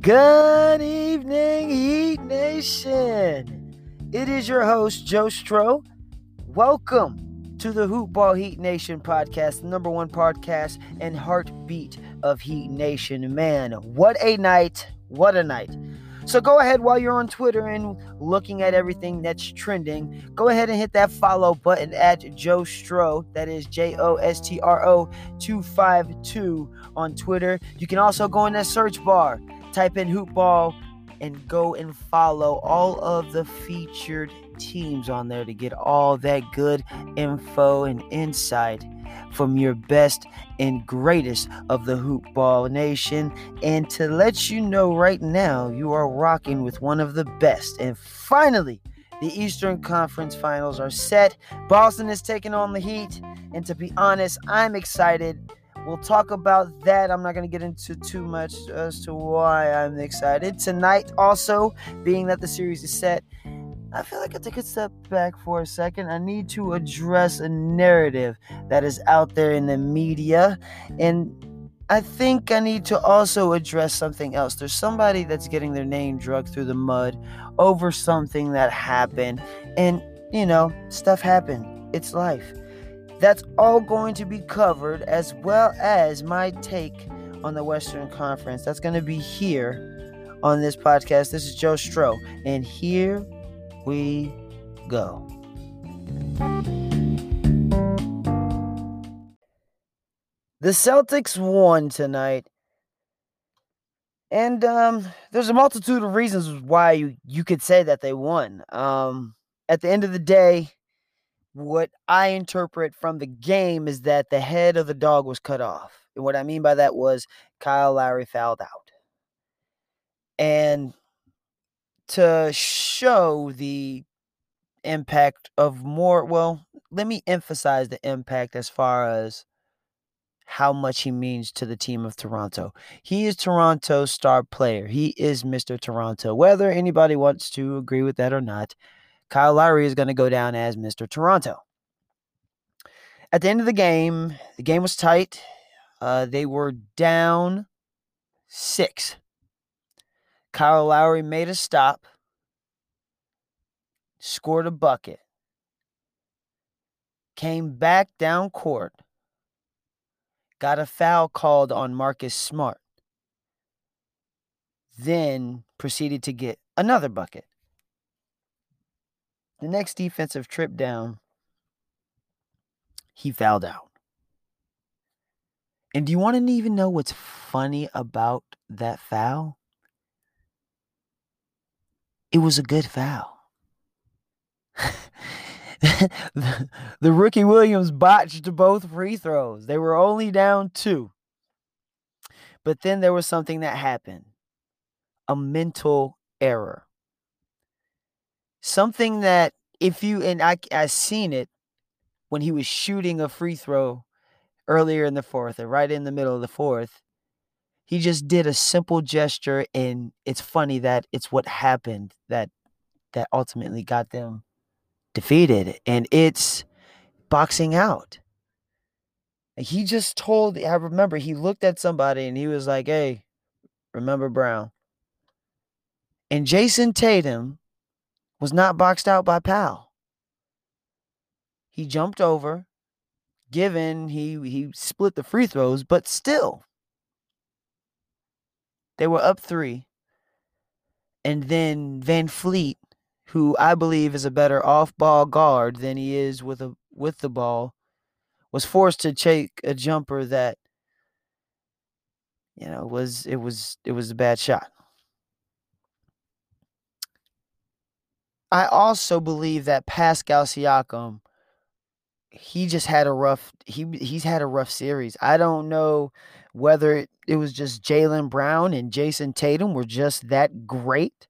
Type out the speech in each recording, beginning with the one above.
Good evening, Heat Nation. It is your host, Joe Stro. Welcome to the Hoopball Heat Nation podcast, number one podcast and heartbeat of Heat Nation. Man, what a night! What a night. So go ahead while you're on Twitter and looking at everything that's trending. Go ahead and hit that follow button at Joe Stro. That is J O S T R O 252 on Twitter. You can also go in that search bar, type in Hoopball, and go and follow all of the featured teams on there to get all that good info and insight from your best and greatest of the Hoopball Nation. And to let you know right now, you are rocking with one of the best. And finally, the Eastern Conference Finals are set. Boston is taking on the Heat. And to be honest, I'm excited. We'll talk about that. I'm not going to get into too much as to why I'm excited. Tonight, also, being that the series is set, I feel like I take a step back for a second. I need to address a narrative that is out there in the media. And I think I need to also address something else. There's somebody that's getting their name dragged through the mud over something that happened. And, you know, stuff happened. It's life. That's all going to be covered, as well as my take on the Western Conference. That's going to be here on this podcast. This is Joe Stro, And here we go. The Celtics won tonight. And um, there's a multitude of reasons why you, you could say that they won. Um, at the end of the day, what I interpret from the game is that the head of the dog was cut off. And what I mean by that was Kyle Lowry fouled out. And to show the impact of more, well, let me emphasize the impact as far as how much he means to the team of Toronto. He is Toronto's star player. He is Mr. Toronto. Whether anybody wants to agree with that or not, Kyle Lowry is going to go down as Mr. Toronto. At the end of the game, the game was tight. Uh, they were down six. Kyle Lowry made a stop, scored a bucket, came back down court, got a foul called on Marcus Smart, then proceeded to get another bucket. The next defensive trip down, he fouled out. And do you want to even know what's funny about that foul? It was a good foul. the, rookie Williams botched both free throws. They were only down two. But then there was something that happened a mental error something that if you and I I seen it when he was shooting a free throw earlier in the fourth or right in the middle of the fourth. He just did a simple gesture and it's funny that it's what happened that that ultimately got them defeated and it's boxing out. He just told I remember he looked at somebody and he was like, "Hey, remember Brown?" And Jayson Tatum was not boxed out by Powell. He jumped over, given he he split the free throws, but still they were up 3. And then VanVleet, who I believe is a better off-ball guard than he is with a with the ball, was forced to take a jumper that you know was it was it was a bad shot. I also believe that Pascal Siakam, he just had a rough he he's had a rough series. I don't know whether it, it was just Jaylen Brown and Jayson Tatum were just that great,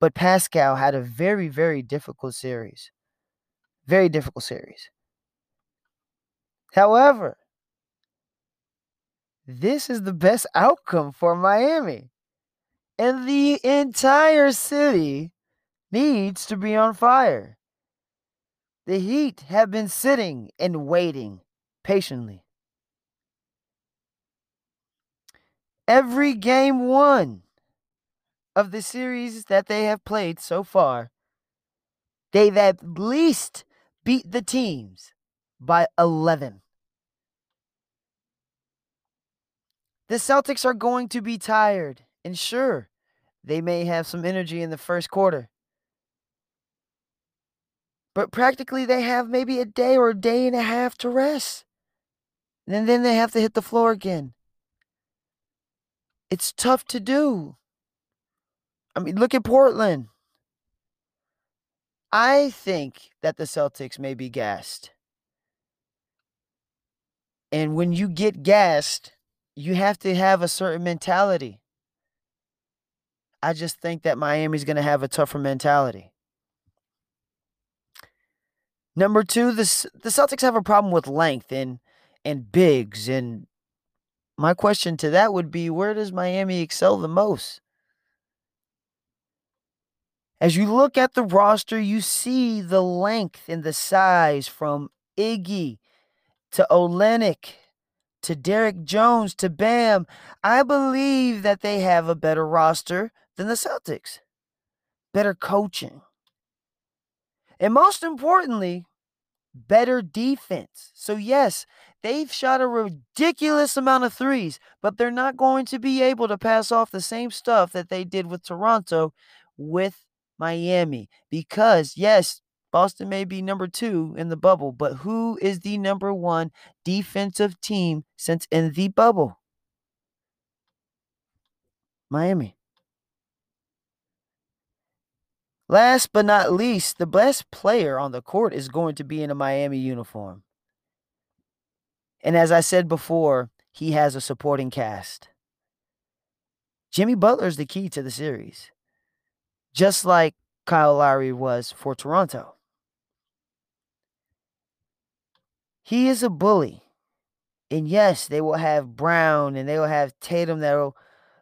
but Pascal had a very very difficult series, very difficult series. However, this is the best outcome for Miami, and the entire city needs to be on fire. The Heat have been sitting and waiting patiently. Every game won. of the series that they have played so far, they've at least beat the teams by 11. The Celtics are going to be tired, and sure, they may have some energy in the first quarter. But practically, they have maybe a day or a day and a half to rest. And then they have to hit the floor again. It's tough to do. I mean, look at Portland. I think that the Celtics may be gassed. And when you get gassed, you have to have a certain mentality. I just think that Miami's going to have a tougher mentality. Number two, the the Celtics have a problem with length and and bigs, and my question to that would be, where does Miami excel the most? As you look at the roster, you see the length and the size from Iggy to Olynyk to Derrick Jones to Bam. I believe that they have a better roster than the Celtics, better coaching. And most importantly, better defense. So, yes, they've shot a ridiculous amount of threes, but they're not going to be able to pass off the same stuff that they did with Toronto with Miami. Because, yes, Boston may be number two in the bubble, but who is the number one defensive team since in the bubble? Miami. Last but not least, the best player on the court is going to be in a Miami uniform. And as I said before, he has a supporting cast. Jimmy Butler is the key to the series, just like Kyle Lowry was for Toronto. He is a bully. And yes, they will have Brown and they will have Tatum that'll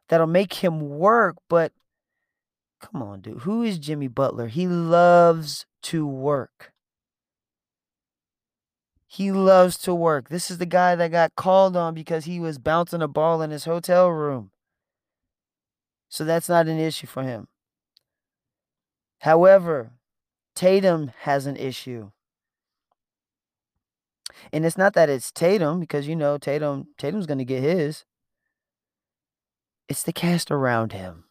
that'll make him work, but Come on, dude. Who is Jimmy Butler? He loves to work. He loves to work. This is the guy that got called on because he was bouncing a ball in his hotel room. So that's not an issue for him. However, Tatum has an issue. And it's not that it's Tatum because you know Tatum Tatum's going to get his. It's the cast around him.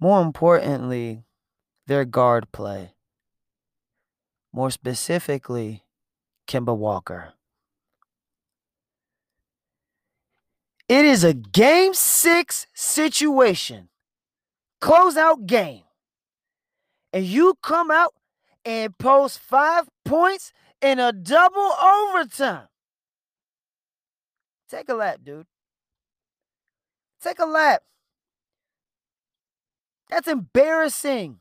More importantly, their guard play. More specifically, Kemba Walker. It is a game six situation, closeout game. And you come out and post five points in a double overtime. Take a lap, dude. Take a lap. That's embarrassing.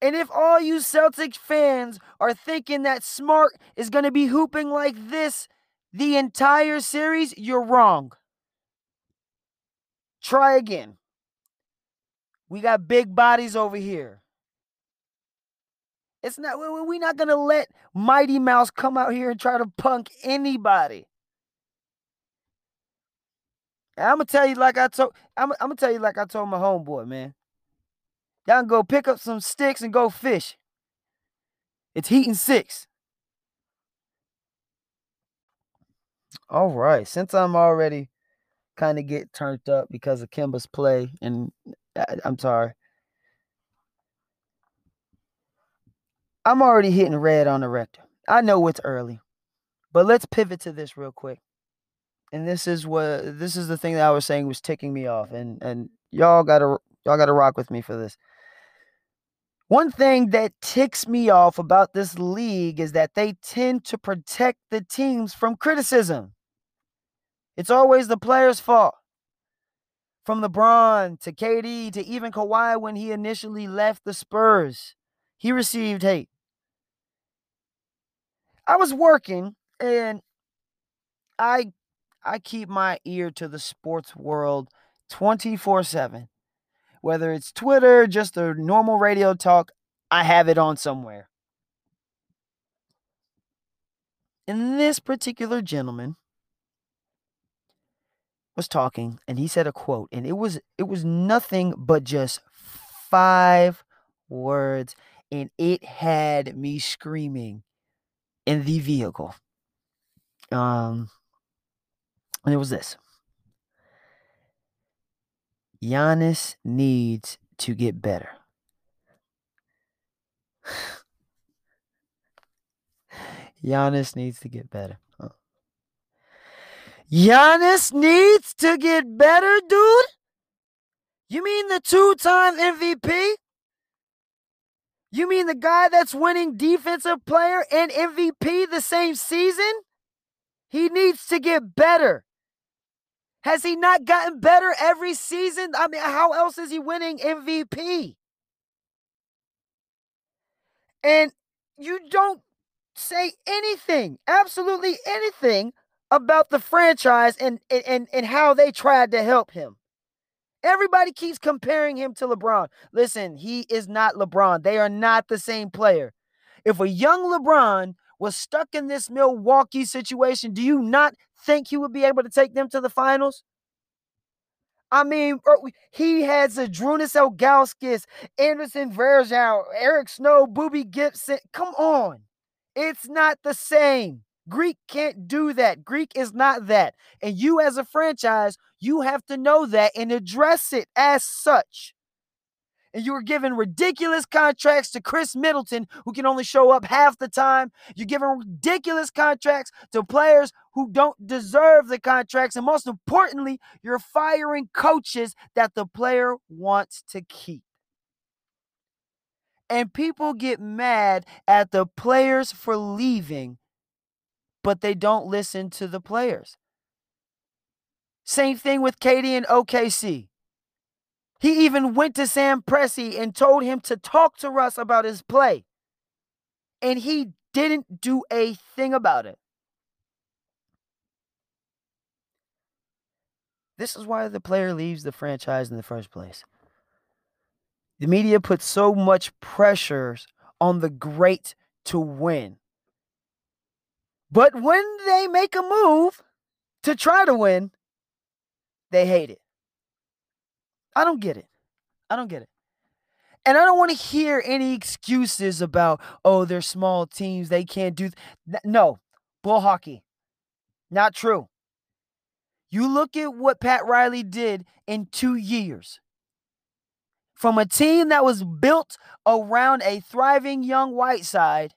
And if all you Celtics fans are thinking that Smart is going to be hooping like this the entire series, you're wrong. Try again. We got big bodies over here. It's not we're not gonna let Mighty Mouse come out here and try to punk anybody. I'm gonna tell you like I told I'm, I'm gonna tell you like I told my homeboy, man. Y'all can go pick up some sticks and go fish. It's heating six. All right. Since I'm already kind of get turned up because of Kemba's play, and I, I'm sorry. I'm already hitting red on the rector. I know it's early, but let's pivot to this real quick and this is what this is the thing that I was saying was ticking me off, and and y'all gotta y'all gotta rock with me for this. One thing that ticks me off about this league is that they tend to protect the teams from criticism. It's always the player's fault. From LeBron to KD to even Kawhi when he initially left the Spurs, he received hate. I was working and I I keep my ear to the sports world 24 7. Whether it's Twitter, just a normal radio talk, I have it on somewhere. And this particular gentleman was talking and he said a quote and it was it was nothing but just five words and it had me screaming in the vehicle. Um and it was this. Giannis needs to get better. Giannis needs to get better. Giannis needs to get better, dude? You mean the two time MVP? You mean the guy that's winning defensive player and MVP the same season? He needs to get better. Has he not gotten better every season? I mean, how else is he winning MVP? And you don't say anything, absolutely anything about the franchise and and and how they tried to help him. Everybody keeps comparing him to LeBron. Listen, he is not LeBron. They are not the same player. If a young LeBron was stuck in this Milwaukee situation, do you not think he would be able to take them to the finals? I mean, he has a Zydrunas Ilgauskas, Anderson Varejao, Eric Snow, Boobie Gibson. Come on. It's not the same. Greek can't do that. Greek is not that. And you, as a franchise, you have to know that and address it as such. And you were giving ridiculous contracts to Khris Middleton, who can only show up half the time. You're giving ridiculous contracts to players who don't deserve the contracts. And most importantly, you're firing coaches that the player wants to keep. And people get mad at the players for leaving, but they don't listen to the players. Same thing with KD and OKC. He even went to Sam Presti and told him to talk to Russ about his play. And he didn't do a thing about it. This is why the player leaves the franchise in the first place. The media puts so much pressure on the great to win. But when they make a move to try to win, they hate it. I don't get it. I don't get it. And I don't want to hear any excuses about, oh, they're small teams. They can't do. Th-. No, bull hockey. Not true. You look at what Pat Riley did in two years. From a team that was built around a thriving young Whiteside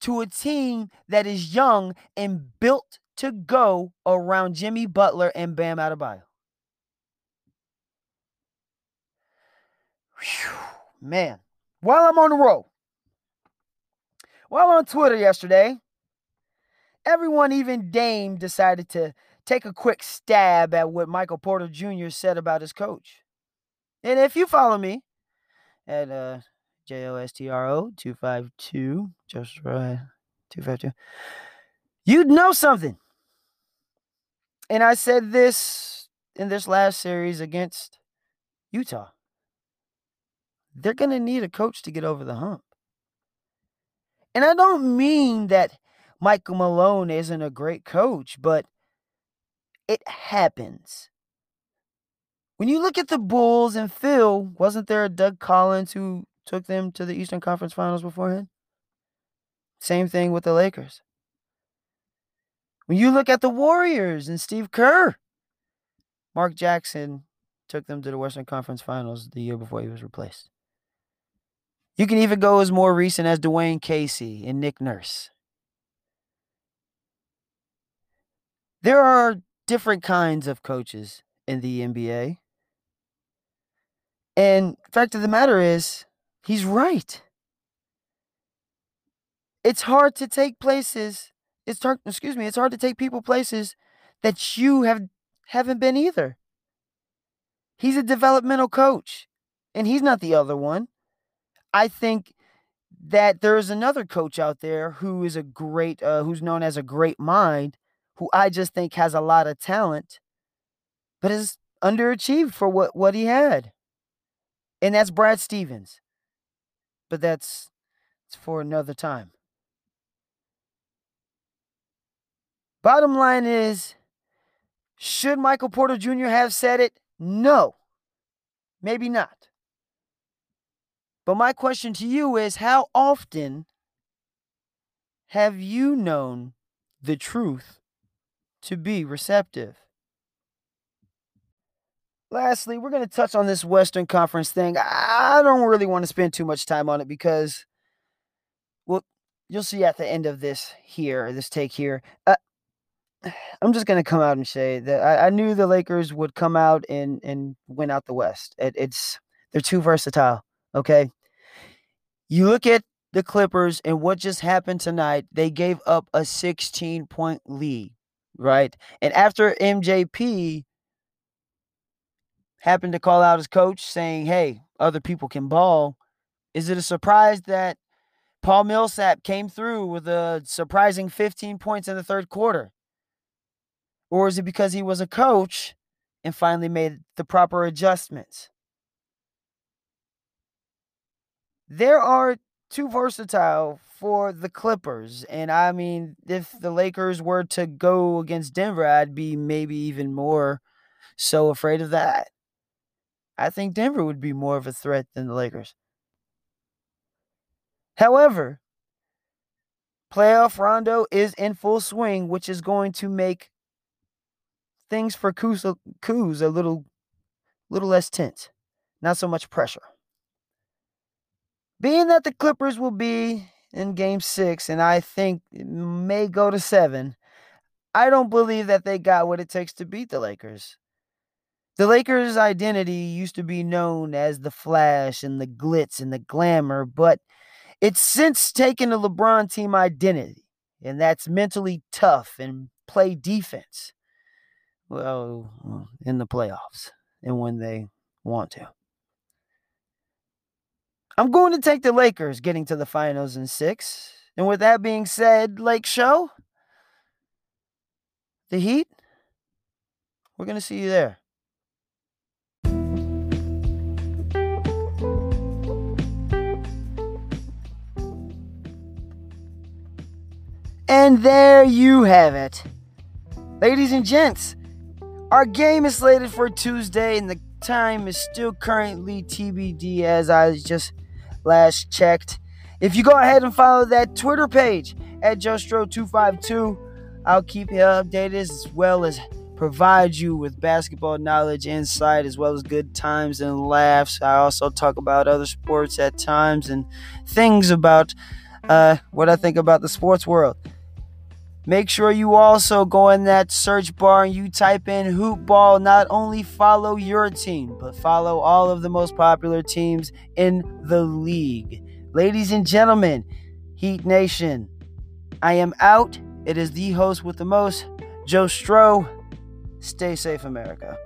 to a team that is young and built to go around Jimmy Butler and Bam Adebayo. Whew, man, while I'm on the road, while on Twitter yesterday, everyone, even Dame, decided to take a quick stab at what Michael Porter Jr. said about his coach. And if you follow me at uh, J O S T R O 252, just right, 252, you'd know something. And I said this in this last series against Utah they're going to need a coach to get over the hump. And I don't mean that Michael Malone isn't a great coach, but it happens. When you look at the Bulls and Phil, wasn't there a Doug Collins who took them to the Eastern Conference Finals beforehand? Same thing with the Lakers. When you look at the Warriors and Steve Kerr, Mark Jackson took them to the Western Conference Finals the year before he was replaced. You can even go as more recent as Dwane Casey and Nick Nurse. There are different kinds of coaches in the NBA. And fact of the matter is, he's right. It's hard to take places. It's hard, excuse me, it's hard to take people places that you have haven't been either. He's a developmental coach, and he's not the other one. I think that there is another coach out there who is a great, uh, who's known as a great mind, who I just think has a lot of talent, but is underachieved for what what he had, and that's Brad Stevens. But that's it's for another time. Bottom line is, Should Michael Porter Jr. have said it? No. Maybe not. But my question to you is how often have you known the truth to be receptive? Lastly, we're going to touch on this Western Conference thing. I don't really want to spend too much time on it because, well, you'll see at the end of this here, this take here. Uh, I'm just going to come out and say that I, I, knew the Lakers would come out and, and win out the West. It, it's they're too versatile. Okay, you look at the Clippers and what just happened tonight. They gave up a 16 point lead, right? And after MJP happened to call out his coach saying, hey, other people can ball. Is it a surprise that Paul Millsap came through with a surprising 15 points in the third quarter? Or is it because he was a coach and finally made the proper adjustments? There are too versatile for the Clippers. And I mean, if the Lakers were to go against Denver, I'd be maybe even more so afraid of that. I think Denver would be more of a threat than the Lakers. However, playoff rondo is in full swing, which is going to make things for Kuz, Kuz a little, little less tense, not so much pressure. Being that the Clippers will be in Game Six, and I think may go to seven, I don't believe that they got what it takes to beat the Lakers. The Lakers' identity used to be known as the flash and the glitz and the glamour, but it's since taken a LeBron team identity, and that's mentally tough and play defense. Well, in the playoffs and when they want to. I'm going to take the Lakers getting to the finals in six. And with that being said, Lake Show, the Heat, we're going to see you there. And there you have it. Ladies and gents, our game is slated for Tuesday, and the time is still currently TBD as I just last checked. If you go ahead and follow that Twitter page at JoeStro252, I'll keep you updated as well as provide you with basketball knowledge, insight, as well as good times and laughs. I also talk about other sports at times and things about uh, what I think about the sports world. Make sure you also go in that search bar and you type in hoop ball. Not only follow your team, but follow all of the most popular teams in the league. Ladies and gentlemen, Heat Nation, I am out. It is the host with the most, Joe Stro. Stay safe, America.